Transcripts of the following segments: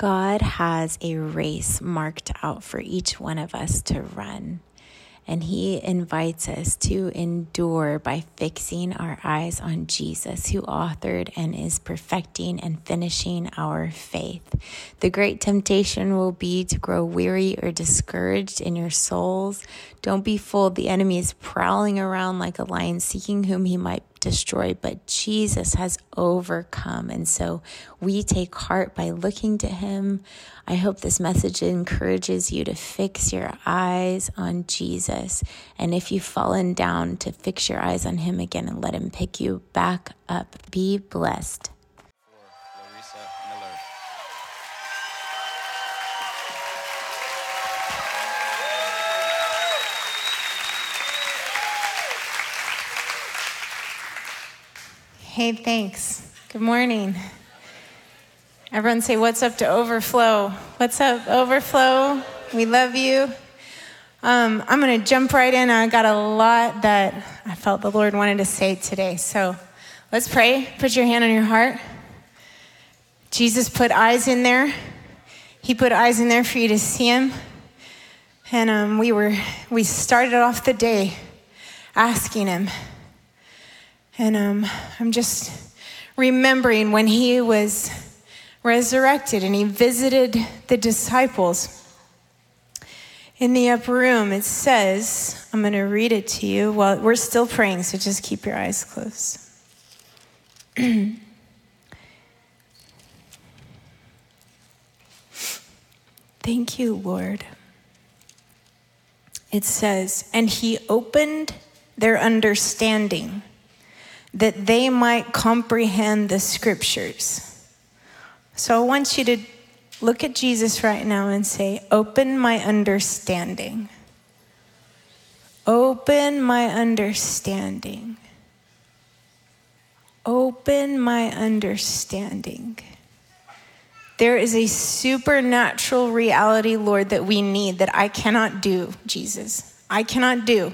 God has a race marked out for each one of us to run. And he invites us to endure by fixing our eyes on Jesus, who authored and is perfecting and finishing our faith. The great temptation will be to grow weary or discouraged in your souls. Don't be fooled. The enemy is prowling around like a lion, seeking whom he might destroy, but Jesus has overcome. And so we take heart by looking to him. I hope this message encourages you to fix your eyes on Jesus. And if you've fallen down, to fix your eyes on him again and let him pick you back up. Be blessed. Hey, thanks. Good morning. Everyone say, What's up to Overflow? What's up, Overflow? We love you. Um, I'm going to jump right in. I got a lot that I felt the Lord wanted to say today. So let's pray. Put your hand on your heart. Jesus put eyes in there. He put eyes in there for you to see him. And um, we were we started off the day asking him and um, I'm just remembering when he was resurrected and he visited the disciples in the upper room. It says, I'm going to read it to you. Well, we're still praying, so just keep your eyes closed. Thank you, Lord. It says, and he opened their understanding that they might comprehend the scriptures. So I want you to look at Jesus right now and say, Open my understanding. Open my understanding. Open my understanding. There is a supernatural reality, Lord, that we need that I cannot do, Jesus. I cannot do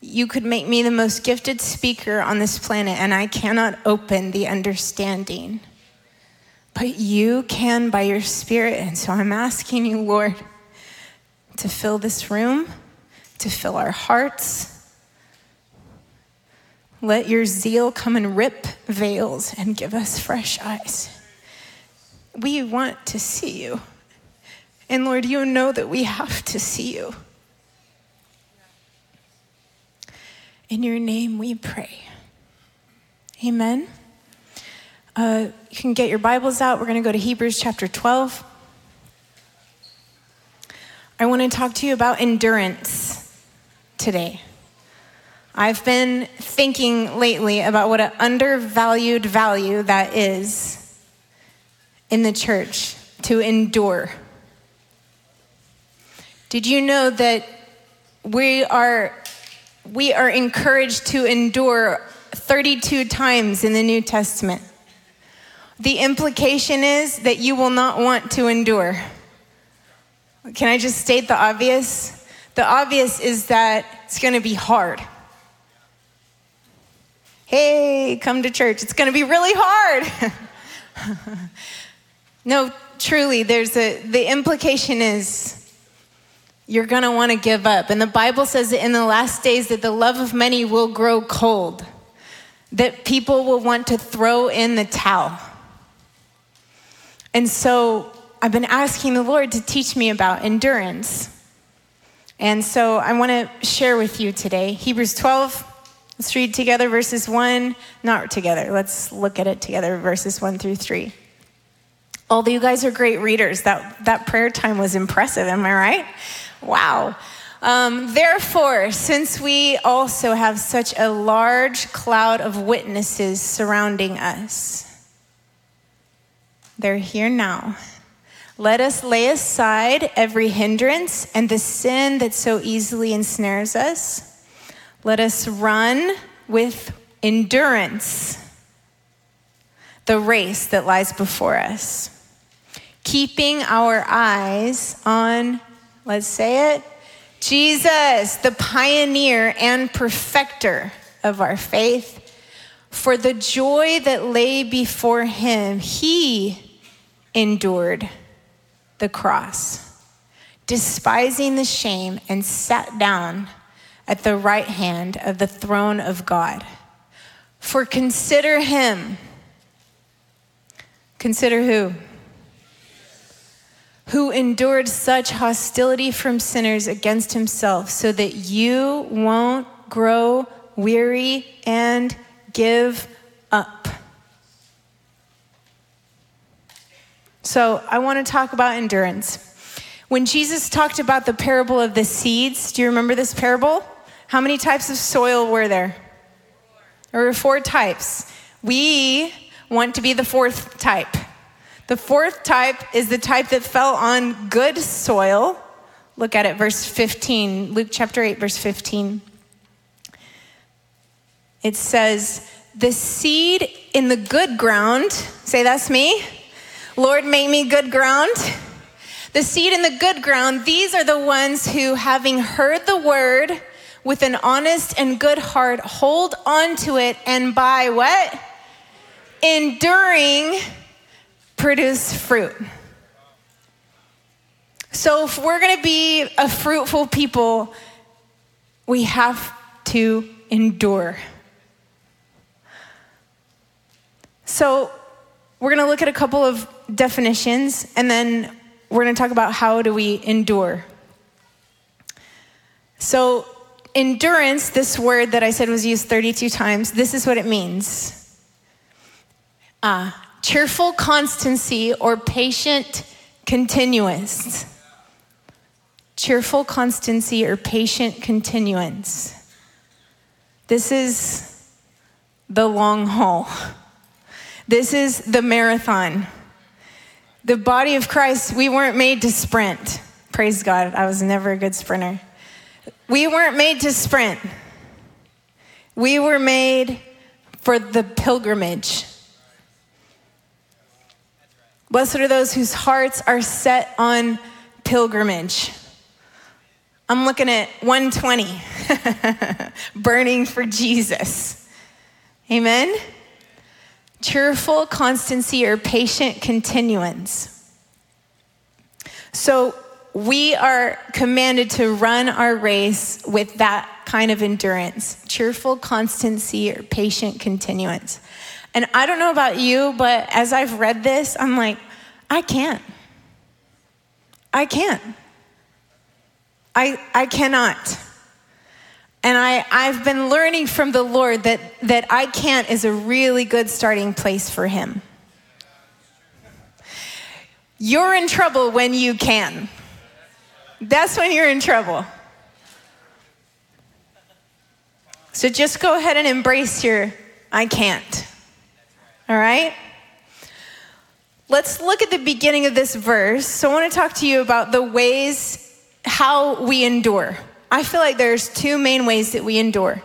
you could make me the most gifted speaker on this planet, and I cannot open the understanding. But you can by your spirit. And so I'm asking you, Lord, to fill this room, to fill our hearts. Let your zeal come and rip veils and give us fresh eyes. We want to see you. And Lord, you know that we have to see you. In your name we pray. Amen. Uh, you can get your Bibles out. We're going to go to Hebrews chapter 12. I want to talk to you about endurance today. I've been thinking lately about what an undervalued value that is in the church to endure. Did you know that we are we are encouraged to endure 32 times in the New Testament. The implication is that you will not want to endure. Can I just state the obvious? The obvious is that it's going to be hard. Hey, come to church. It's going to be really hard. no, truly, there's a the implication is you're going to want to give up. And the Bible says that in the last days that the love of many will grow cold, that people will want to throw in the towel. And so I've been asking the Lord to teach me about endurance. And so I want to share with you today Hebrews 12. Let's read together verses 1, not together. Let's look at it together, verses 1 through 3. Although you guys are great readers, that, that prayer time was impressive, am I right? Wow. Um, Therefore, since we also have such a large cloud of witnesses surrounding us, they're here now. Let us lay aside every hindrance and the sin that so easily ensnares us. Let us run with endurance the race that lies before us, keeping our eyes on Let's say it. Jesus, the pioneer and perfecter of our faith, for the joy that lay before him, he endured the cross, despising the shame, and sat down at the right hand of the throne of God. For consider him. Consider who? Who endured such hostility from sinners against himself, so that you won't grow weary and give up. So, I want to talk about endurance. When Jesus talked about the parable of the seeds, do you remember this parable? How many types of soil were there? There were four types. We want to be the fourth type. The fourth type is the type that fell on good soil. Look at it, verse 15, Luke chapter 8, verse 15. It says, The seed in the good ground, say that's me. Lord, make me good ground. The seed in the good ground, these are the ones who, having heard the word with an honest and good heart, hold on to it and by what? Enduring produce fruit. So, if we're going to be a fruitful people, we have to endure. So, we're going to look at a couple of definitions and then we're going to talk about how do we endure. So, endurance, this word that I said was used 32 times, this is what it means. Uh, cheerful constancy or patient continuance. Cheerful constancy or patient continuance. This is the long haul. This is the marathon. The body of Christ, we weren't made to sprint. Praise God, I was never a good sprinter. We weren't made to sprint. We were made for the pilgrimage. Blessed are those whose hearts are set on pilgrimage. I'm looking at 120, burning for Jesus. Amen? Cheerful constancy or patient continuance. So we are commanded to run our race with that kind of endurance cheerful constancy or patient continuance. And I don't know about you, but as I've read this, I'm like, I can't. I can't. I, I cannot. And I, I've been learning from the Lord that, that I can't is a really good starting place for Him. You're in trouble when you can. That's when you're in trouble. So just go ahead and embrace your I can't. All right? Let's look at the beginning of this verse. So I want to talk to you about the ways how we endure. I feel like there's two main ways that we endure.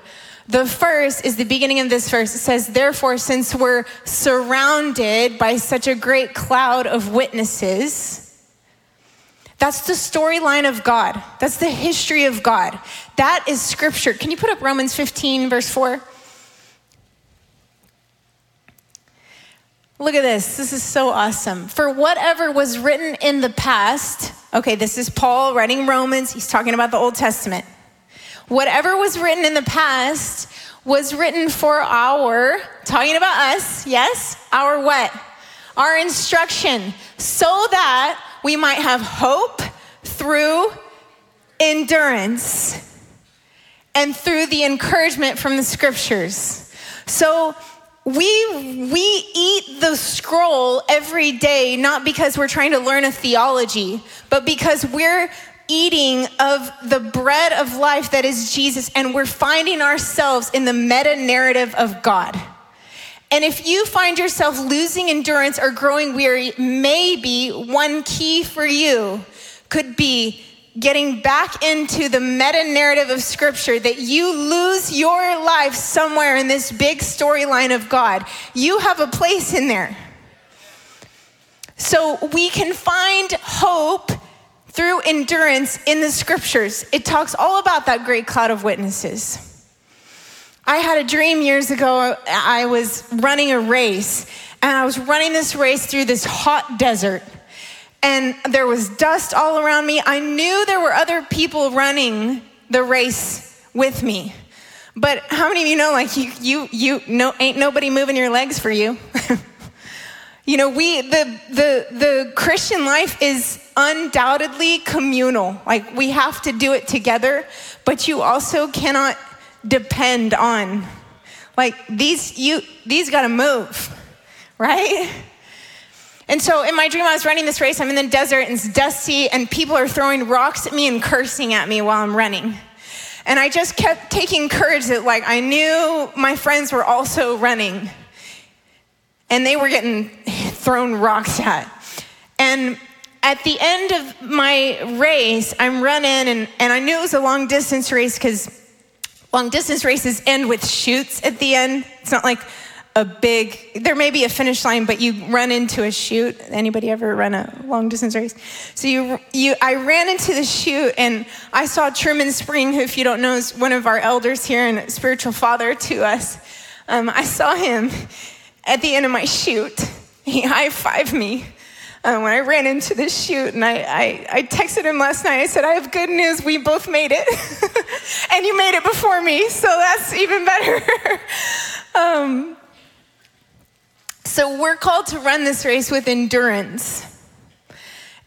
The first is the beginning of this verse. It says, Therefore, since we're surrounded by such a great cloud of witnesses, that's the storyline of God. That's the history of God. That is scripture. Can you put up Romans 15, verse 4? Look at this. This is so awesome. For whatever was written in the past, okay, this is Paul writing Romans. He's talking about the Old Testament. Whatever was written in the past was written for our, talking about us, yes, our what? Our instruction, so that we might have hope through endurance and through the encouragement from the scriptures. So, we, we eat the scroll every day, not because we're trying to learn a theology, but because we're eating of the bread of life that is Jesus, and we're finding ourselves in the meta narrative of God. And if you find yourself losing endurance or growing weary, maybe one key for you could be getting back into the meta narrative of Scripture that you lose your life somewhere in this big storyline of God. You have a place in there. So we can find hope through endurance in the Scriptures. It talks all about that great cloud of witnesses. I had a dream years ago. I was running a race And I was running this race through this hot desert. And there was dust all around me. I knew there were other people running the race with me. But how many of you know, like, you, you, you, no, ain't nobody moving your legs for you? you know, we, the, the, the Christian life is undoubtedly communal. Like, we have to do it together, but you also cannot depend on, like, these, you, these gotta move, right? And so in my dream, I was running this race. I'm in the desert and it's dusty, and people are throwing rocks at me and cursing at me while I'm running. And I just kept taking courage that, like, I knew my friends were also running and they were getting thrown rocks at. And at the end of my race, I'm running, and, and I knew it was a long distance race because long distance races end with chutes at the end. It's not like a big there may be a finish line but you run into a chute anybody ever run a long distance race so you you i ran into the chute and i saw truman spring who if you don't know is one of our elders here and spiritual father to us um, i saw him at the end of my chute he high-fived me uh, when I ran into the chute, and I, I, I, texted him last night. I said, I have good news. We both made it. and you made it before me, so that's even better. um, so we're called to run this race with endurance.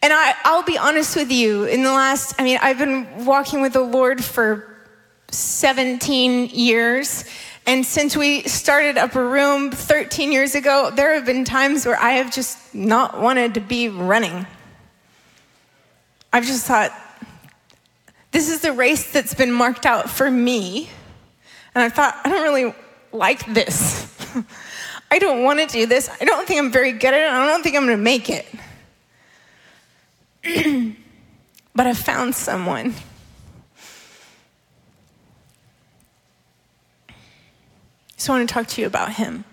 And I, I'll be honest with you, in the last, I mean, I've been walking with the Lord for 17 years. And since we started Upper Room 13 years ago, there have been times where I have just not wanted to be running. I've just thought, this is the race that's been marked out for me. And I thought, I don't really like this. I don't want to do this. I don't think I'm very good at it. I don't think I'm going to make it. but I found someone. So I want to talk to you about him.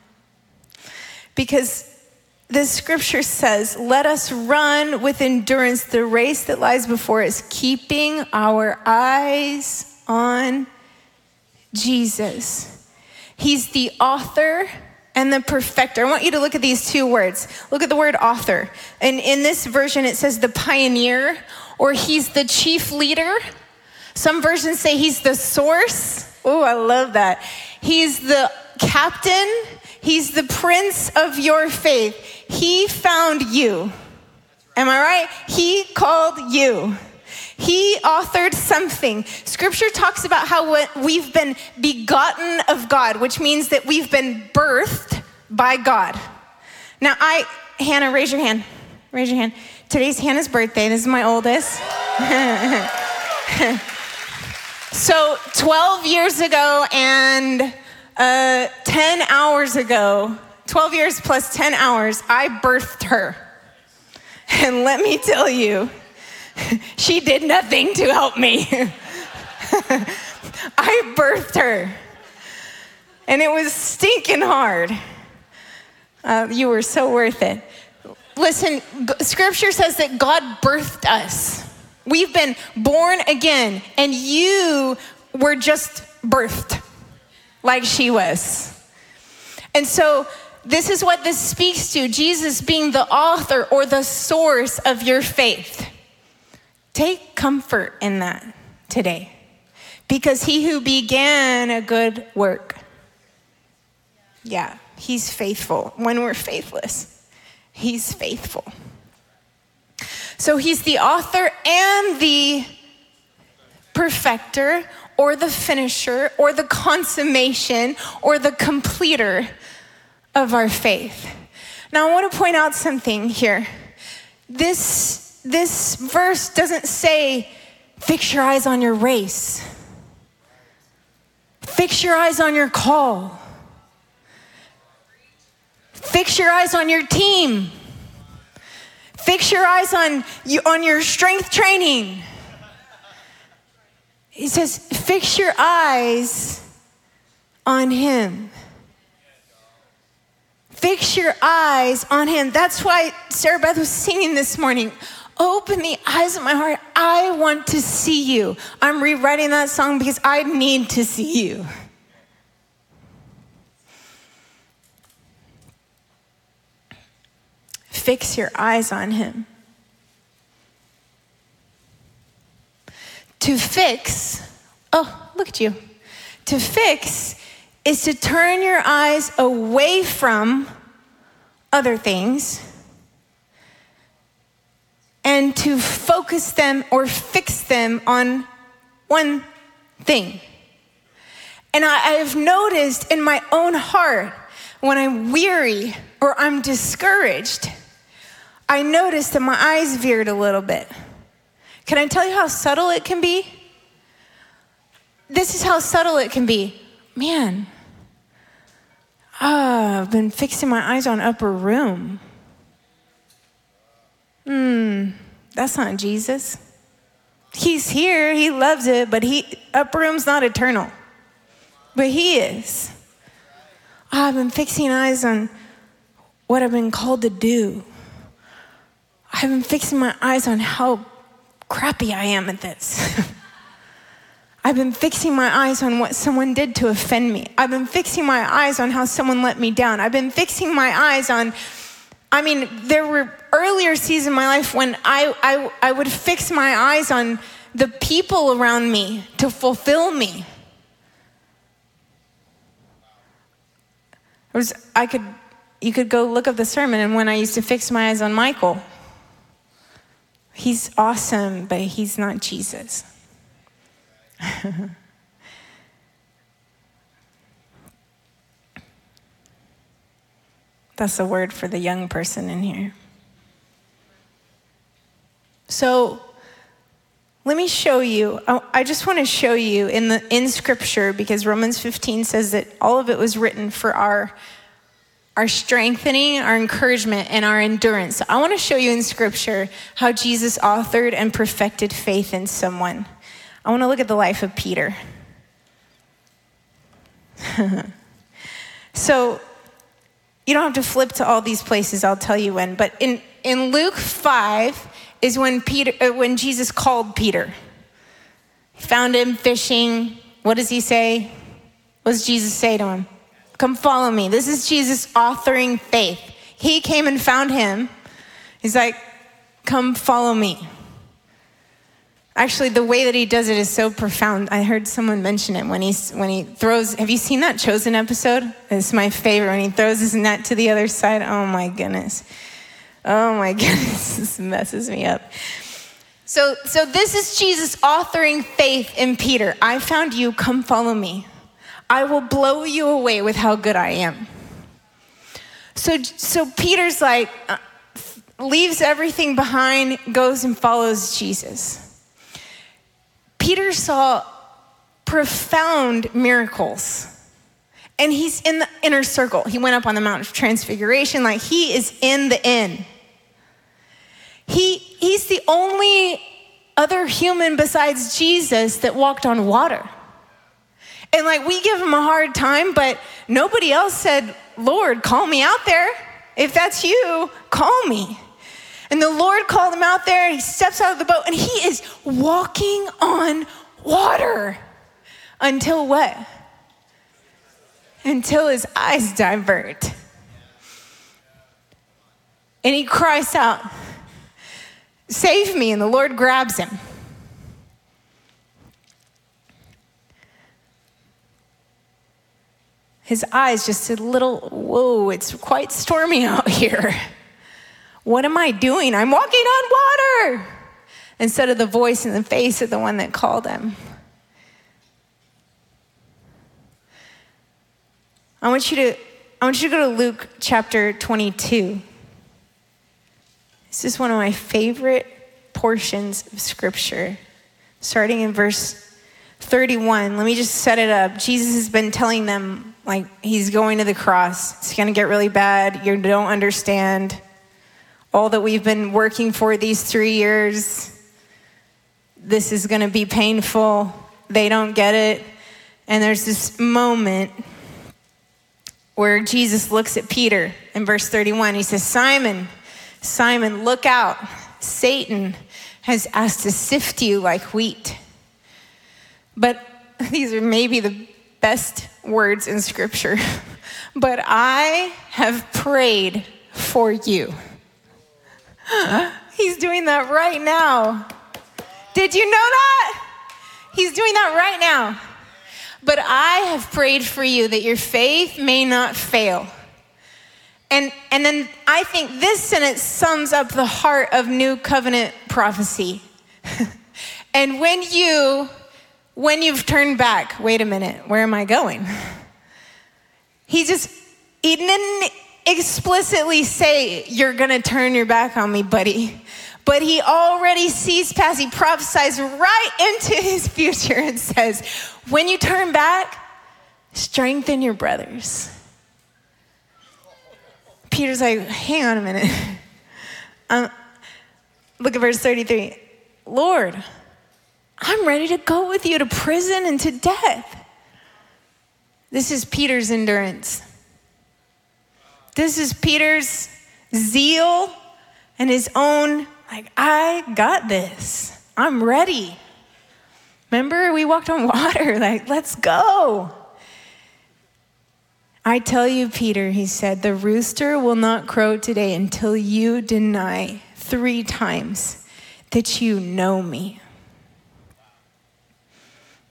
Because the scripture says, Let us run with endurance the race that lies before us, keeping our eyes on Jesus. He's the author and the perfecter. I want you to look at these two words. Look at the word author. And in this version, it says the pioneer, or he's the chief leader. Some versions say he's the source. Oh, I love that. He's the captain, he's the prince of your faith. He found you. Am I right? He called you. He authored something. Scripture talks about how we've been begotten of God, which means that we've been birthed by God. Now, I, Hannah, raise your hand. Raise your hand. Today's Hannah's birthday. This is my oldest. so, 12 years ago and uh, 10 hours ago, 12 years plus 10 hours, I birthed her. And let me tell you, she did nothing to help me. I birthed her. And it was stinking hard. Uh, you were so worth it. Listen, scripture says that God birthed us. We've been born again, and you were just birthed like she was. And so, this is what this speaks to Jesus being the author or the source of your faith. Take comfort in that today because he who began a good work, yeah, he's faithful. When we're faithless, he's faithful. So he's the author and the perfecter or the finisher or the consummation or the completer of our faith. Now, I want to point out something here. This this verse doesn't say, fix your eyes on your race, fix your eyes on your call, fix your eyes on your team, fix your eyes on, you, on your strength training. He says, fix your eyes on Him. Fix your eyes on Him. That's why Sarah Beth was singing this morning. Open the eyes of my heart. I want to see you. I'm rewriting that song because I need to see you. fix your eyes on him. To fix, oh, look at you. To fix is to turn your eyes away from other things and to focus them or fix them on one thing. And I, have noticed in my own heart when I'm weary or I'm discouraged, I notice that my eyes veered a little bit. Can I tell you how subtle it can be? This is how subtle it can be. Man, oh, I've been fixing my eyes on upper room. Hmm, that's not Jesus. He's here, he loves it, but he upper room's not eternal. But he is. Oh, I've been fixing eyes on what I've been called to do. I've been fixing my eyes on how crappy I am at this. I've been fixing my eyes on what someone did to offend me. I've been fixing my eyes on how someone let me down. I've been fixing my eyes on, I mean, there were earlier seasons in my life when I, I, I would fix my eyes on the people around me to fulfill me. It was, I could, you could go look up the sermon and when I used to fix my eyes on Michael. He's awesome, but he's not Jesus. That's a word for the young person in here. So, let me show you. I just want to show you in the in Scripture because Romans 15 says that all of it was written for our our strengthening, our encouragement, and our endurance. I want to show you in Scripture how Jesus authored and perfected faith in someone. I want to look at the life of Peter. so, you don't have to flip to all these places, I'll tell you when. But in, in Luke 5 is when, Peter, uh, when Jesus called Peter. He found him fishing. What does he say? What does Jesus say to him? Come follow me. This is Jesus authoring faith. He came and found him. He's like, Come follow me. Actually, the way that he does it is so profound. I heard someone mention it when he when he throws. Have you seen that Chosen episode? It's my favorite when he throws his net to the other side. Oh my goodness, oh my goodness, this messes me up. So, so this is Jesus authoring faith in Peter. I found you. Come follow me. I will blow you away with how good I am. So, so Peter's like, uh, leaves everything behind, goes and follows Jesus. Peter saw profound miracles. And he's in the inner circle. He went up on the Mount of Transfiguration, like he is in the inn. He, he's the only other human besides Jesus that walked on water. And like we give him a hard time, but nobody else said, Lord, call me out there. If that's you, call me. And the Lord called him out there, and he steps out of the boat, and he is walking on water until what? Until his eyes divert. And he cries out, Save me. And the Lord grabs him. His eyes just a little, whoa, it's quite stormy out here. What am I doing? I'm walking on water. Instead of the voice in the face of the one that called him. I want you to I want you to go to Luke chapter 22. This is one of my favorite portions of scripture. Starting in verse 31. Let me just set it up. Jesus has been telling them like he's going to the cross. It's going to get really bad. You don't understand all that we've been working for these three years. This is going to be painful. They don't get it. And there's this moment where Jesus looks at Peter in verse 31. He says, Simon, Simon, look out. Satan has asked to sift you like wheat. But these are maybe the best words in scripture. but I have prayed for you He's doing that right now. Did you know that? He's doing that right now. But I have prayed for you that your faith may not fail. And, and then I think this sentence sums up the heart of new covenant prophecy. and when you when you've turned back, wait a minute, where am I going? He just he didn't explicitly say you're going to turn your back on me, buddy. But he already sees past, he prophesies right into his future and says, When you turn back, strengthen your brothers. Peter's like, Hang on a minute. Um, look at verse 33. Lord, I'm ready to go with you to prison and to death. This is Peter's endurance. This is Peter's zeal and his own like, I got this. I'm ready. Remember, we walked on water. Like, let's go. I tell you, Peter, he said, the rooster will not crow today until you deny three times that you know me.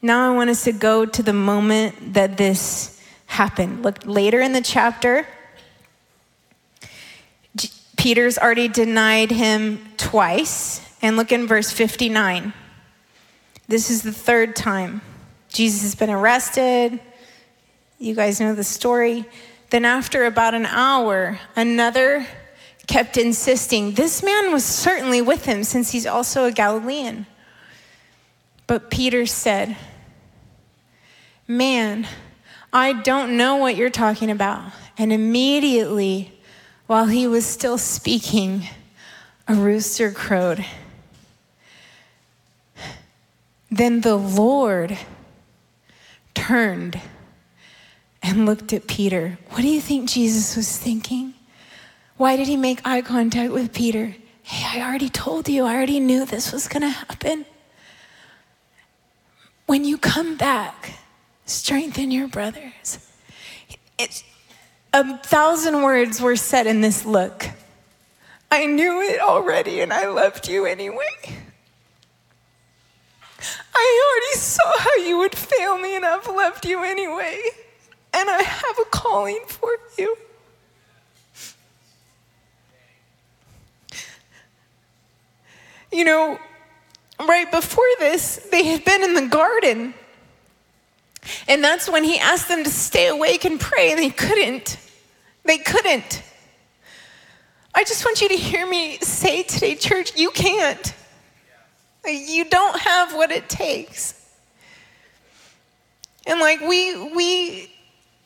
Now I want us to go to the moment that this happened. Look later in the chapter. Peter's already denied him twice. And look in verse 59. This is the third time. Jesus has been arrested. You guys know the story. Then, after about an hour, another kept insisting this man was certainly with him since he's also a Galilean. But Peter said, Man, I don't know what you're talking about. And immediately, while he was still speaking, a rooster crowed. Then the Lord turned and looked at Peter. What do you think Jesus was thinking? Why did he make eye contact with Peter? Hey, I already told you, I already knew this was going to happen. When you come back, strengthen your brothers. It's, a thousand words were said in this look. I knew it already and I loved you anyway. I already saw how you would fail me and I've loved you anyway. And I have a calling for you. You know, right before this, they had been in the garden and that's when he asked them to stay awake and pray, and they couldn't. They couldn't. I just want you to hear me say today, church, you can't. You don't have what it takes. And like we we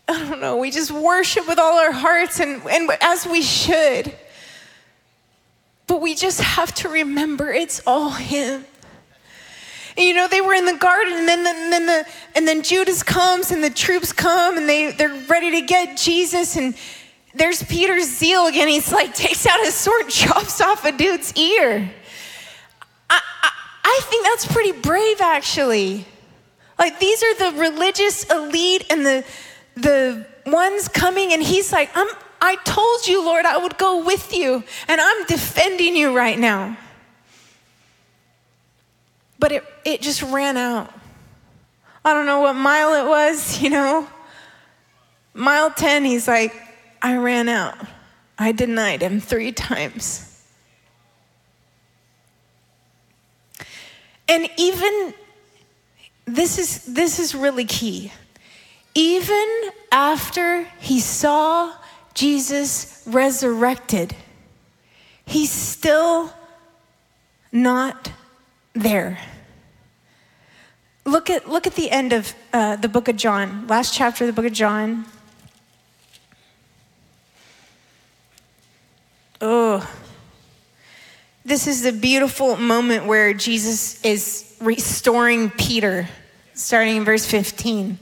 I don't know, we just worship with all our hearts and, and as we should. But we just have to remember it's all him. And, you know, they were in the garden, and then, the, and then the and then Judas comes, and the troops come, and they they're ready to get Jesus, and there's Peter's zeal again. He's like takes out his sword, chops off a dude's ear. I, I, I think that's pretty brave, actually. Like these are the religious elite and the the ones coming, and he's like, I'm. I told you, Lord, I would go with you, and I'm defending you right now. But it, it just ran out. I don't know what mile it was, you know. Mile 10, he's like, I ran out. I denied him three times. And even this is this is really key. Even after he saw Jesus resurrected, he's still not there. Look at, look at the end of uh, the book of John, last chapter of the book of John. Oh, this is the beautiful moment where Jesus is restoring Peter, starting in verse 15.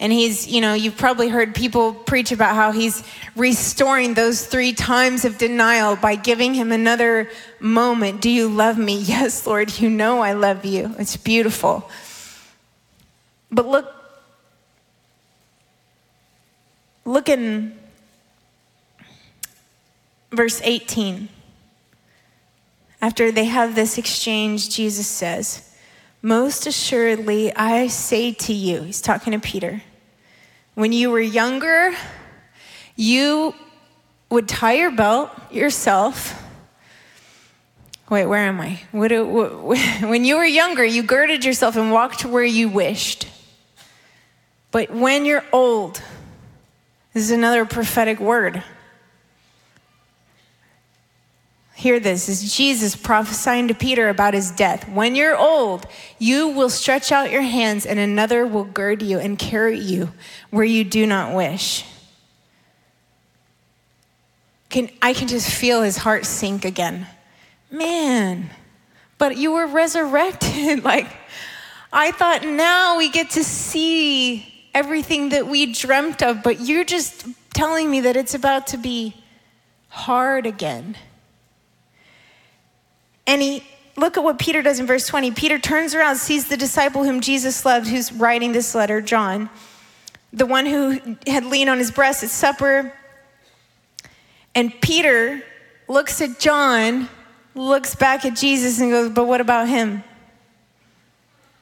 And he's, you know, you've probably heard people preach about how he's restoring those three times of denial by giving him another moment. Do you love me? Yes, Lord, you know I love you. It's beautiful. But look, look in verse 18. after they have this exchange, Jesus says, Most assuredly, I say to you, he's talking to Peter, when you were younger, you would tie your belt yourself. Wait, where am I? When you were younger, you girded yourself and walked where you wished. But when you're old, this is another prophetic word. Hear this is Jesus prophesying to Peter about his death. When you're old, you will stretch out your hands, and another will gird you and carry you where you do not wish. Can, I can just feel his heart sink again. Man, but you were resurrected. like, I thought now we get to see everything that we dreamt of, but you're just telling me that it's about to be hard again. And he, look at what Peter does in verse 20. Peter turns around, sees the disciple whom Jesus loved, who's writing this letter, John, the one who had leaned on his breast at supper. And Peter looks at John, looks back at Jesus, and goes, But what about him?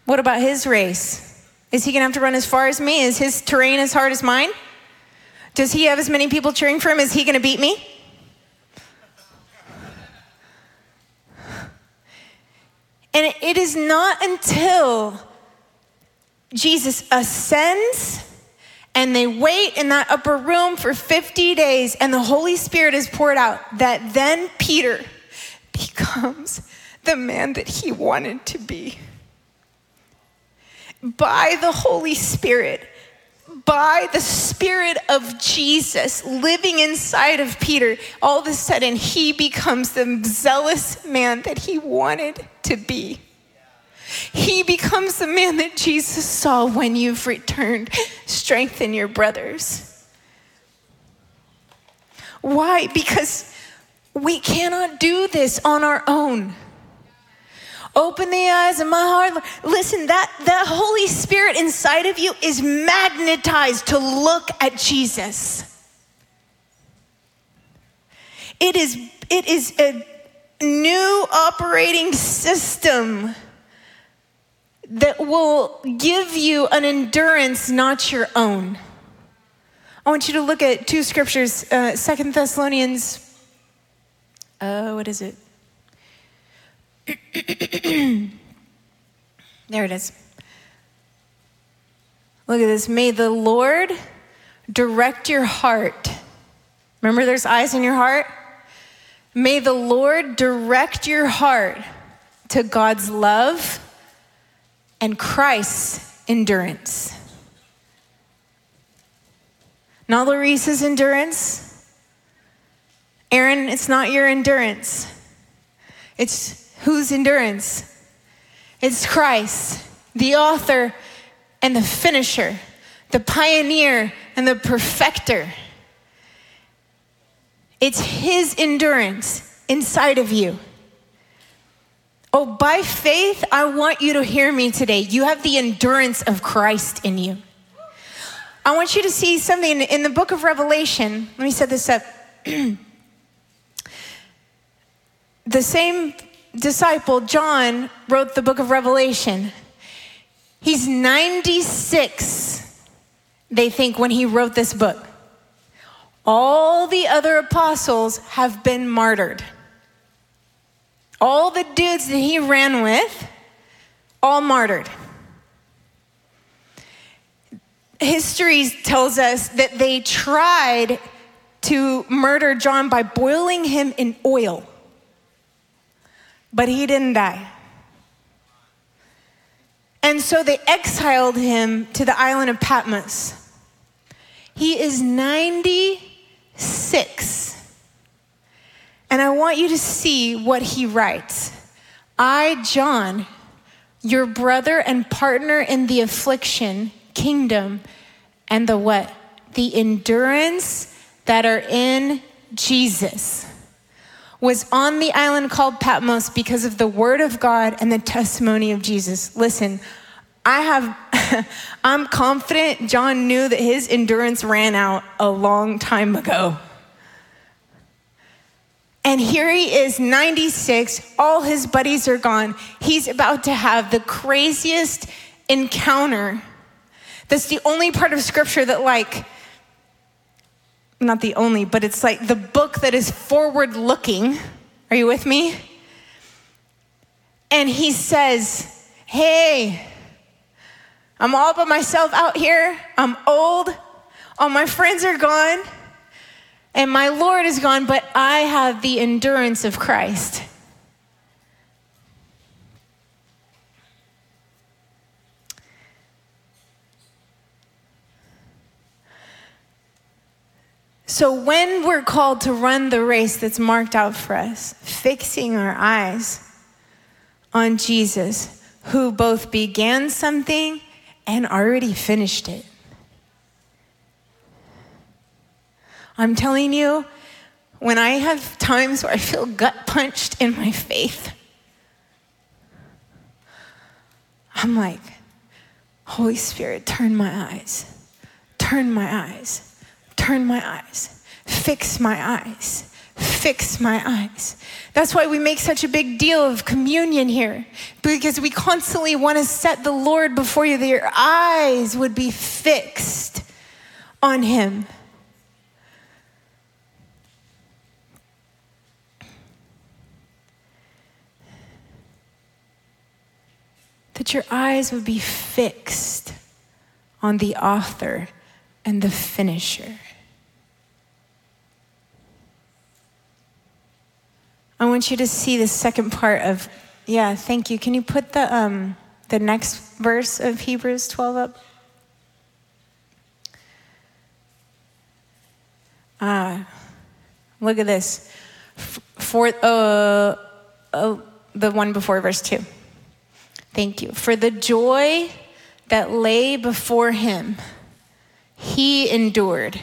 What about his race? Is he going to have to run as far as me? Is his terrain as hard as mine? Does he have as many people cheering for him? Is he going to beat me? And it is not until Jesus ascends and they wait in that upper room for 50 days and the Holy Spirit is poured out that then Peter becomes the man that he wanted to be. By the Holy Spirit, by the Spirit of Jesus living inside of Peter, all of a sudden he becomes the zealous man that he wanted to be. He becomes the man that Jesus saw when you've returned. Strengthen your brothers. Why? Because we cannot do this on our own. Open the eyes of my heart. Listen, that, that Holy Spirit inside of you is magnetized to look at Jesus. It is, it is a new operating system that will give you an endurance not your own. I want you to look at two scriptures, uh, Second Thessalonians, uh, what is it? there it is. Look at this. May the Lord direct your heart. Remember, there's eyes in your heart? May the Lord direct your heart to God's love and Christ's endurance. Not Lorisa's endurance. Aaron, it's not your endurance. It's Whose endurance? It's Christ, the author and the finisher, the pioneer and the perfecter. It's His endurance inside of you. Oh, by faith, I want you to hear me today. You have the endurance of Christ in you. I want you to see something in the book of Revelation. Let me set this up. the same disciple, John, wrote the book of Revelation. He's 96, they think, when he wrote this book. All the other apostles have been martyred. All the dudes that he ran with, all martyred. History tells us that they tried to murder John by boiling him in oil. But he didn't die. And so they exiled him to the island of Patmos. He is 96. And I want you to see what he writes. I, John, your brother and partner in the affliction, kingdom, and the what? The endurance that are in Jesus was on the island called Patmos because of the word of God and the testimony of Jesus. Listen, I have, I'm confident John knew that his endurance ran out a long time ago. And here he is, 96. All his buddies are gone. He's about to have the craziest encounter. That's the only part of scripture that, like, not the only, but it's like the book that is forward looking. Are you with me? And he says, Hey, I'm all by myself out here. I'm old. All my friends are gone. And my Lord is gone, but I have the endurance of Christ. So, when we're called to run the race that's marked out for us, fixing our eyes on Jesus, who both began something and already finished it. I'm telling you, when I have times where I feel gut punched in my faith, I'm like, Holy Spirit, turn my eyes, turn my eyes, turn my eyes, fix my eyes, fix my eyes. That's why we make such a big deal of communion here, because we constantly want to set the Lord before you, that your eyes would be fixed on Him. that your eyes would be fixed on the author and the finisher. I want you to see the second part of, yeah, thank you. Can you put the, um, the next verse of Hebrews 12 up? Ah, look at this. For, uh, uh, the one before verse 2. Thank you. For the joy that lay before him, he endured.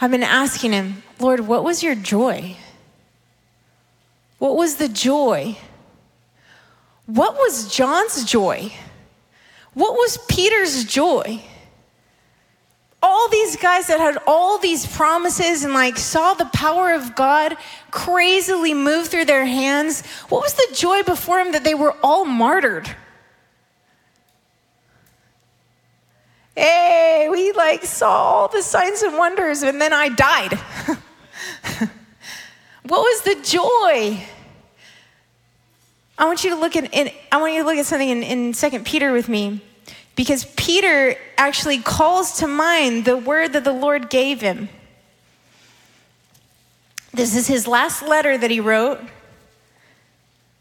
I've been asking him, Lord, what was your joy? What was the joy? What was John's joy? What was Peter's joy? all these guys that had all these promises and like saw the power of God crazily move through their hands, what was the joy before him that they were all martyred? Hey, we like saw all the signs and wonders and then I died. what was the joy? I want you to look at in, I want you to look at something in, in 2 Peter with me. Because Peter actually calls to mind the word that the Lord gave him. This is his last letter that he wrote.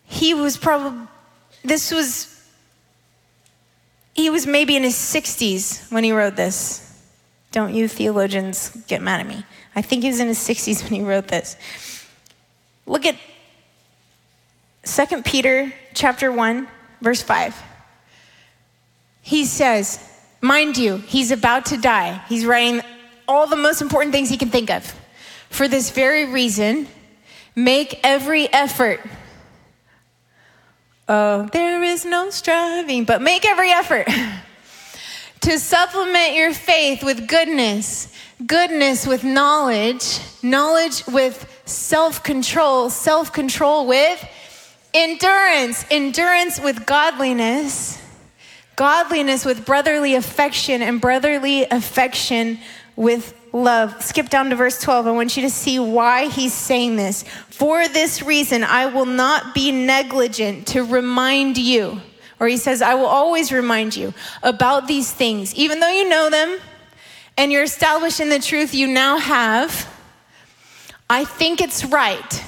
He was probably, this was, he was maybe in his 60s when he wrote this. Don't you theologians get mad at me. I think he was in his 60s when he wrote this. Look at 2 Peter chapter 1 verse 5 he says, mind you, he's about to die. He's writing all the most important things he can think of. For this very reason, make every effort. Oh, there is no striving, but make every effort to supplement your faith with goodness, goodness with knowledge, knowledge with self control, self control with endurance, endurance with godliness godliness with brotherly affection, and brotherly affection with love. Skip down to verse 12. I want you to see why he's saying this. For this reason, I will not be negligent to remind you. Or he says, I will always remind you about these things, even though you know them and you're established in the truth you now have. I think it's right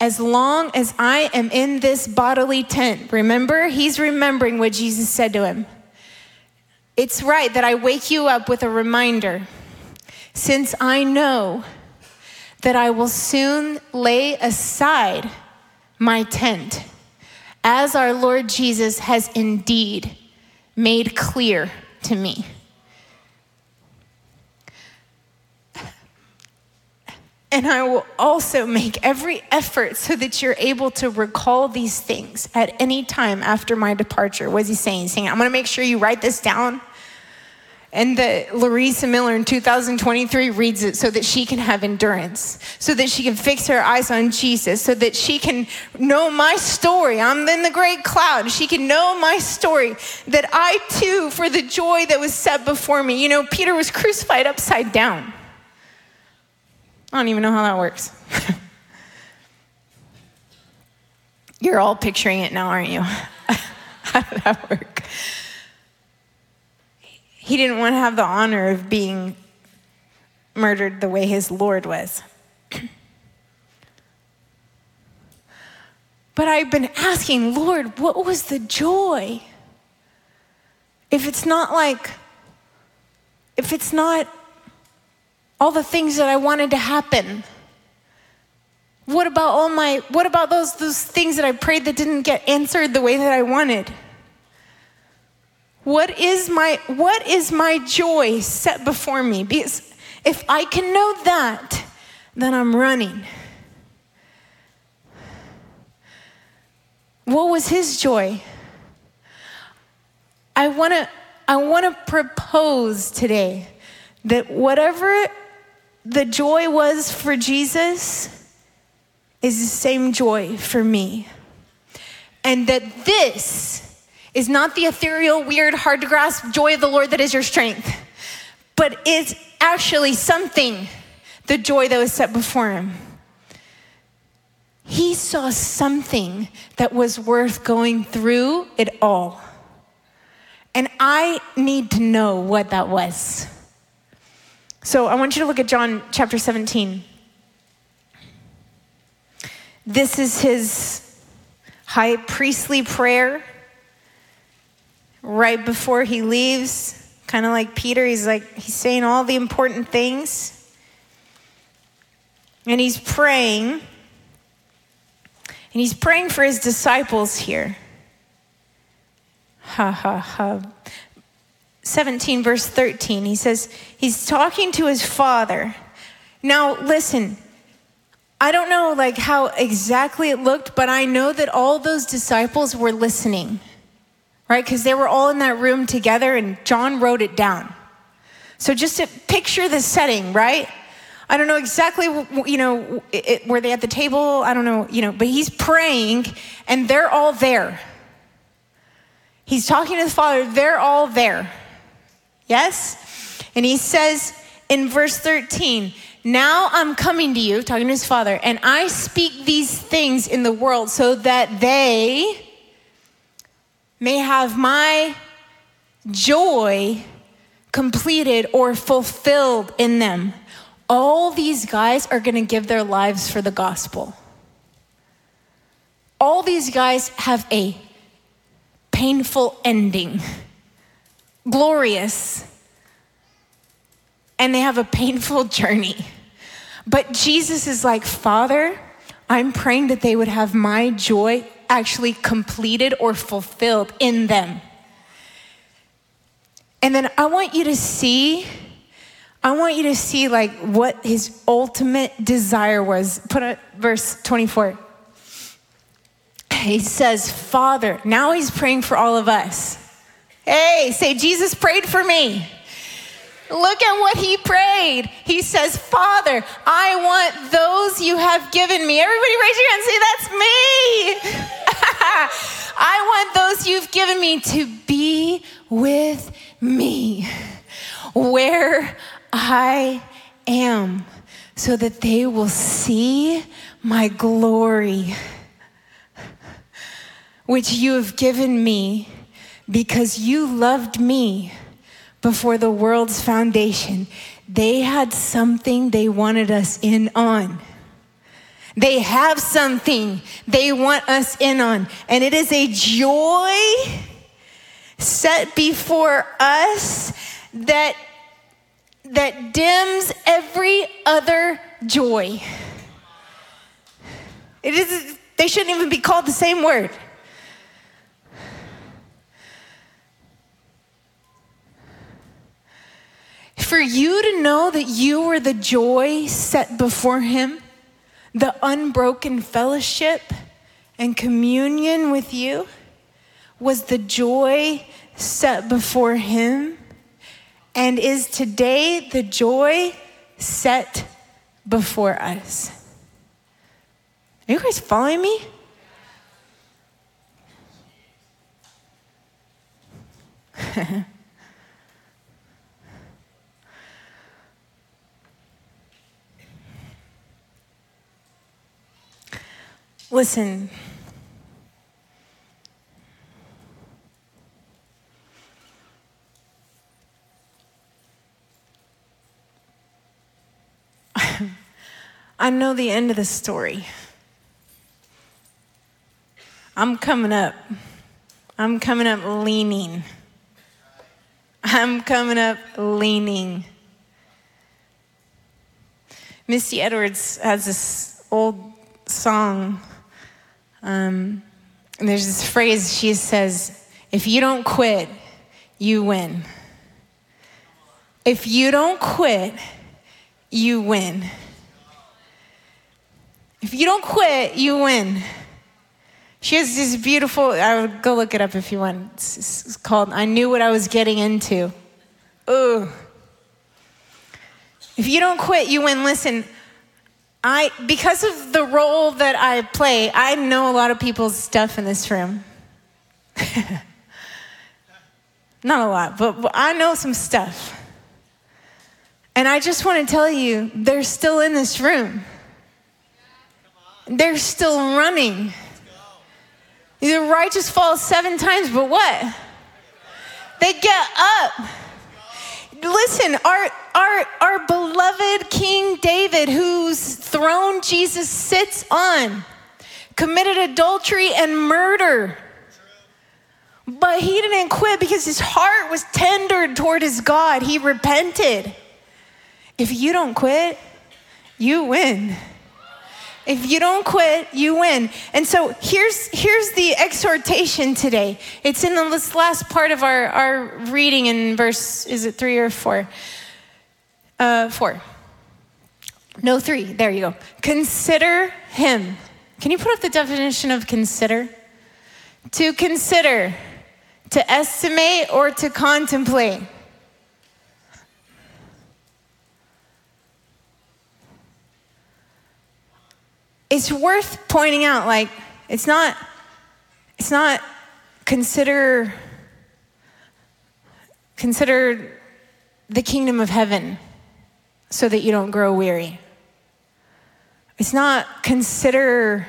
as long as I am in this bodily tent. Remember, he's remembering what Jesus said to him. It's right that I wake you up with a reminder, since I know that I will soon lay aside my tent, as our Lord Jesus has indeed made clear to me. And I will also make every effort so that you're able to recall these things at any time after my departure. What is he saying? He's saying, I'm going to make sure you write this down. And that Lorisa Miller in 2023 reads it so that she can have endurance, so that she can fix her eyes on Jesus, so that she can know my story. I'm in the great cloud. She can know my story, that I too, for the joy that was set before me. You know, Peter was crucified upside down. I don't even know how that works. You're all picturing it now, aren't you? how did that work? He didn't want to have the honor of being murdered the way his Lord was. but I've been asking, Lord, what was the joy? If it's not like, if it's not all the things that I wanted to happen, what about all my, what about those, those things that I prayed that didn't get answered the way that I wanted? What is my what is my joy set before me? Because if I can know that, then I'm running. What was his joy? I want to I want to propose today that whatever the joy was for Jesus is the same joy for me. And that this is not the ethereal, weird, hard to grasp joy of the Lord that is your strength, but it's actually something, the joy that was set before him. He saw something that was worth going through it all. And I need to know what that was. So I want you to look at John chapter 17. This is his high priestly prayer right before he leaves, kind of like Peter, he's like, he's saying all the important things. And he's praying. And he's praying for his disciples here. Ha ha ha. 17, verse 13, he says, he's talking to his father. Now, listen, I don't know like how exactly it looked, but I know that all those disciples were listening right? Because they were all in that room together and John wrote it down. So just to picture the setting, right? I don't know exactly, you know, it, were they at the table? I don't know, you know, but he's praying and they're all there. He's talking to the Father, they're all there. Yes? And he says in verse 13, Now I'm coming to you, talking to his Father, and I speak these things in the world so that they, may have my joy completed or fulfilled in them. All these guys are going to give their lives for the gospel. All these guys have a painful ending, glorious, and they have a painful journey. But Jesus is like, Father, I'm praying that they would have my joy actually completed or fulfilled in them. And then I want you to see, I want you to see like what his ultimate desire was. Put a verse 24. He says, Father, now he's praying for all of us. Hey, say, Jesus prayed for me. Look at what he prayed. He says, Father, I want those you have given me. Everybody raise your hand say, That's me. I want those you've given me to be with me where I am so that they will see my glory, which you have given me because you loved me before the world's foundation. They had something they wanted us in on. They have something they want us in on, and it is a joy set before us that that dims every other joy. It is they shouldn't even be called the same word. For you to know that you were the joy set before him, the unbroken fellowship and communion with you was the joy set before him. and is today the joy set before us. Are you guys following me? Listen. I know the end of the story. I'm coming up. I'm coming up leaning. I'm coming up leaning. Misty Edwards has this old song. Um, and there's this phrase she says, if you don't quit, you win. If you don't quit, you win. If you don't quit, you win. She has this beautiful, I would go look it up if you want. It's, it's called I Knew What I Was Getting Into. Ooh. If you don't quit, you win. Listen, I because of the role that I play, I know a lot of people's stuff in this room. Not a lot, but, but I know some stuff. And I just want to tell you, they're still in this room. They're still running. The righteous fall seven times, but what? They get up. Listen, our, our, our beloved King David, whose throne Jesus sits on, committed adultery and murder. But he didn't quit because his heart was tender toward his God. He repented. If you don't quit, you win. If you don't quit, you win. And so here's, here's the exhortation today. It's in this last part of our, our reading in verse, is it three or four? Uh, four. No, three. There you go. Consider him. Can you put up the definition of consider? To consider, to estimate, or to contemplate. It's worth pointing out like it's not it's not consider consider the kingdom of heaven so that you don't grow weary. It's not consider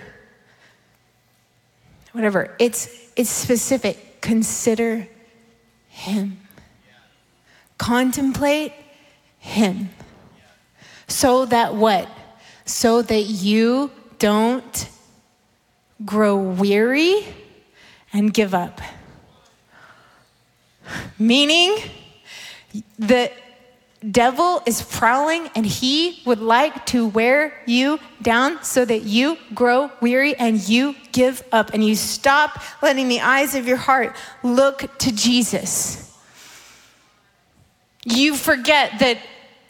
whatever it's it's specific. Consider him. Contemplate him. So that what? So that you don't grow weary and give up. Meaning, the devil is prowling and he would like to wear you down so that you grow weary and you give up and you stop letting the eyes of your heart look to Jesus. You forget that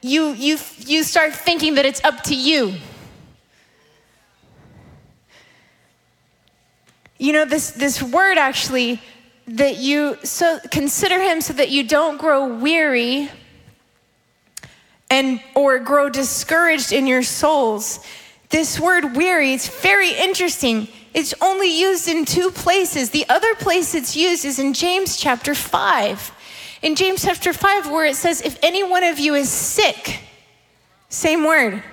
you, you, you start thinking that it's up to you. You know, this, this word actually, that you so consider him so that you don't grow weary and or grow discouraged in your souls. This word weary, it's very interesting. It's only used in two places. The other place it's used is in James chapter 5. In James chapter 5, where it says, If any one of you is sick, same word.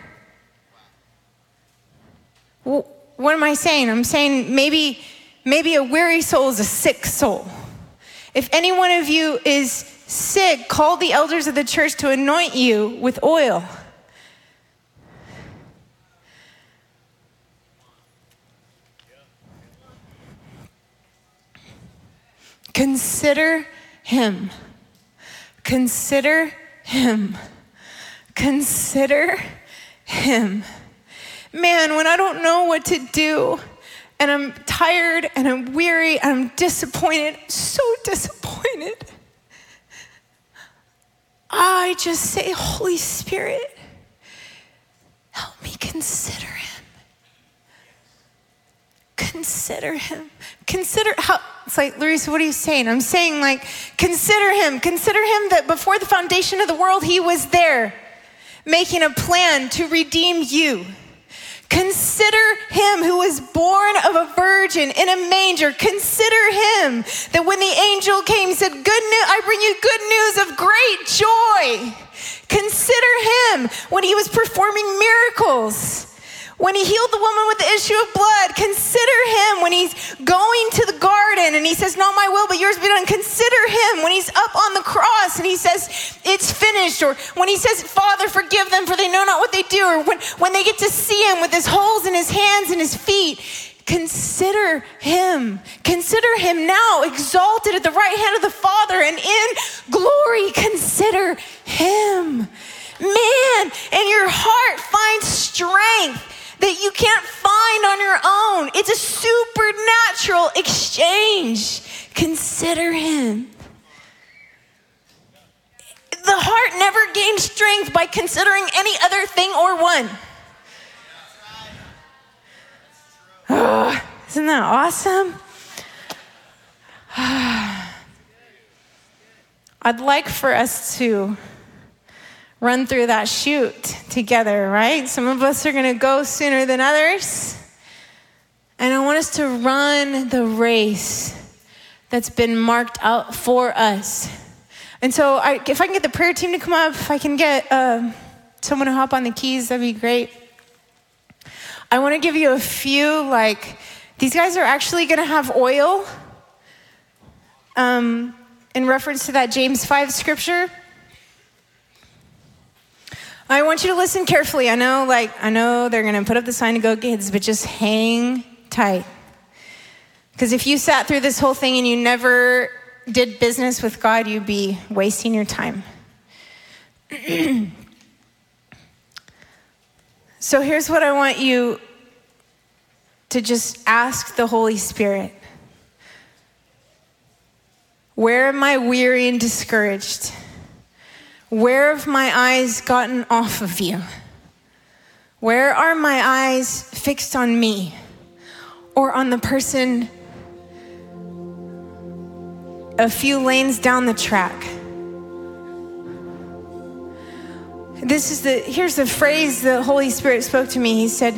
Well, what am I saying? I'm saying maybe Maybe a weary soul is a sick soul. If any one of you is sick, call the elders of the church to anoint you with oil. Consider him. Consider him. Consider him. Man, when I don't know what to do, and I'm tired and I'm weary and I'm disappointed, so disappointed. I just say, Holy Spirit, help me consider him. consider him. Consider how, it's like, Lorisa, what are you saying? I'm saying, like, consider him. Consider him that before the foundation of the world, he was there making a plan to redeem you. Consider him who was born of a virgin in a manger. Consider him that when the angel came, said, Good news, I bring you good news of great joy. Consider him when he was performing miracles. When he healed the woman with the issue of blood, consider him when he's going to the garden and he says, Not my will, but yours be done. Consider him when he's up on the cross and he says, It's finished. Or when he says, Father, forgive them, for they know not what they do. Or when, when they get to see him with his holes in his hands and his feet. Consider him. Consider him now exalted at the right hand of the Father and in glory. Consider him. Man, and your heart finds strength that you can't find on your own. It's a supernatural exchange. Consider him. The heart never gains strength by considering any other thing or one. Oh, isn't that awesome? I'd like for us to run through that chute together, right? Some of us are going to go sooner than others. And I want us to run the race that's been marked out for us. And so, I, if I can get the prayer team to come up, if I can get uh, someone to hop on the keys, that'd be great. I want to give you a few, like, these guys are actually going to have oil um, in reference to that James 5 scripture. I want you to listen carefully. I know, like, I know they're going to put up the sign to go kids, but just hang tight. Because if you sat through this whole thing and you never did business with God, you'd be wasting your time. so here's what I want you to just ask the Holy Spirit Where am I weary and discouraged? Where have my eyes gotten off of you? Where are my eyes fixed on me or on the person a few lanes down the track? This is the here's the phrase the Holy Spirit spoke to me. He said,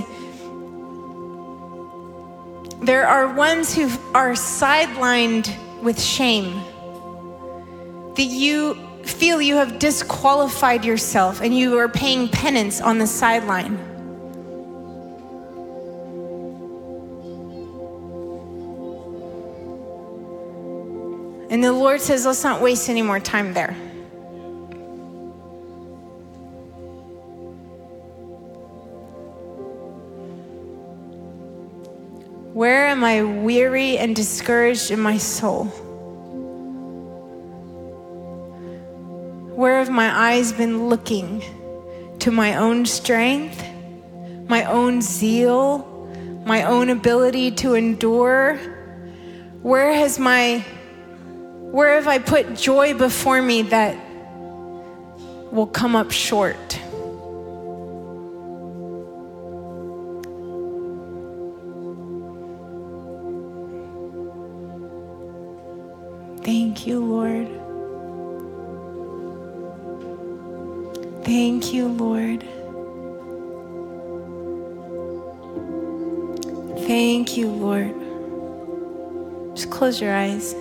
There are ones who are sidelined with shame that you feel you have disqualified yourself and you are paying penance on the sideline. And the Lord says, let's not waste any more time there. Where am I weary and discouraged in my soul? Where have my eyes been looking? To my own strength, my own zeal, my own ability to endure? Where has my where have I put joy before me that will come up short? Thank you, Lord. Thank you, Lord. Thank you, Lord. Just close your eyes.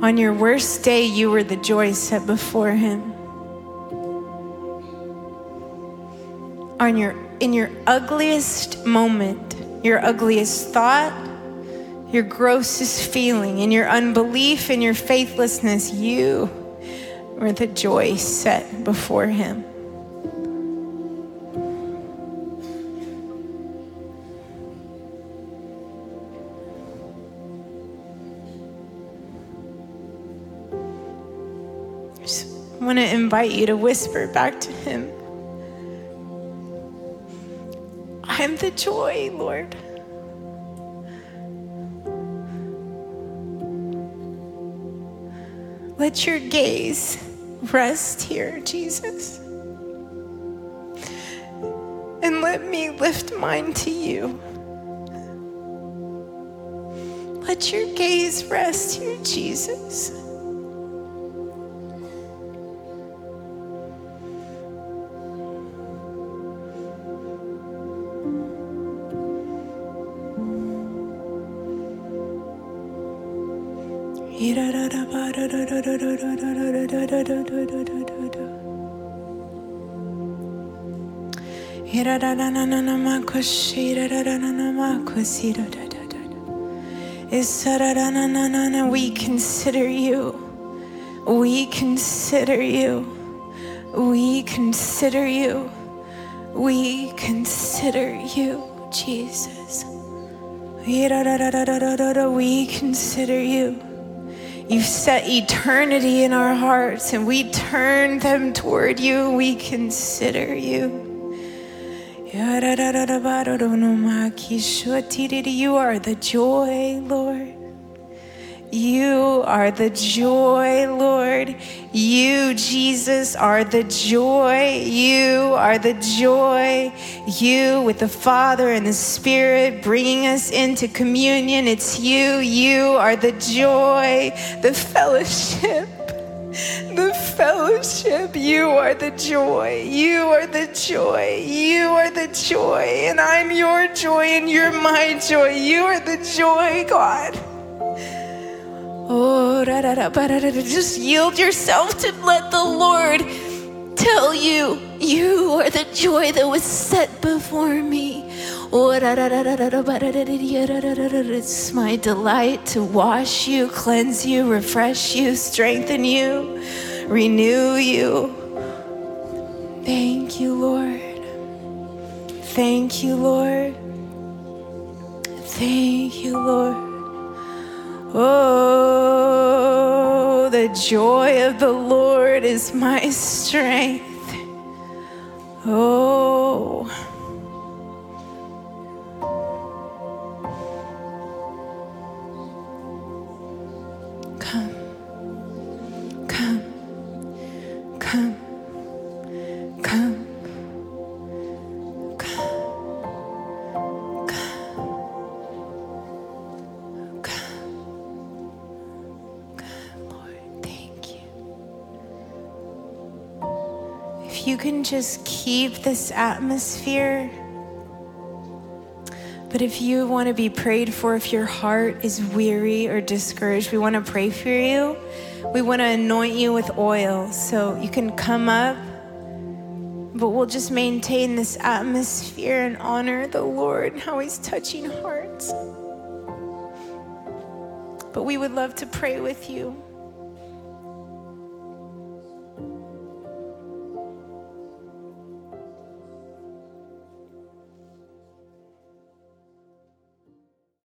On your worst day, you were the joy set before Him. On your in your ugliest moment, your ugliest thought, your grossest feeling, in your unbelief and your faithlessness, you were the joy set before him. I want to invite you to whisper back to him. I'm the joy, Lord. Let your gaze rest here, Jesus. And let me lift mine to you. Let your gaze rest here, Jesus. We consider you. We consider you. We consider you. We consider you, Jesus. We consider you. You've set eternity in our hearts and we turn them toward you. We consider you. You are the joy, Lord. You are the joy, Lord. You, Jesus, are the joy. You are the joy. You, with the Father and the Spirit, bringing us into communion. It's you. You are the joy, the fellowship. Fellowship, you are the joy, you are the joy, you are the joy, and I'm your joy, and you're my joy. You are the joy, God. Oh, da, da, da, just yield yourself to let the Lord tell you, you are the joy that was set before me. It's my delight to wash you, cleanse you, refresh you, strengthen you, renew you. Thank you, Lord. Thank you, Lord. Thank you, Lord. Oh, the joy of the Lord is my strength. Oh. Just keep this atmosphere. But if you want to be prayed for, if your heart is weary or discouraged, we want to pray for you. We want to anoint you with oil. So you can come up, but we'll just maintain this atmosphere and honor the Lord, and how He's touching hearts. But we would love to pray with you.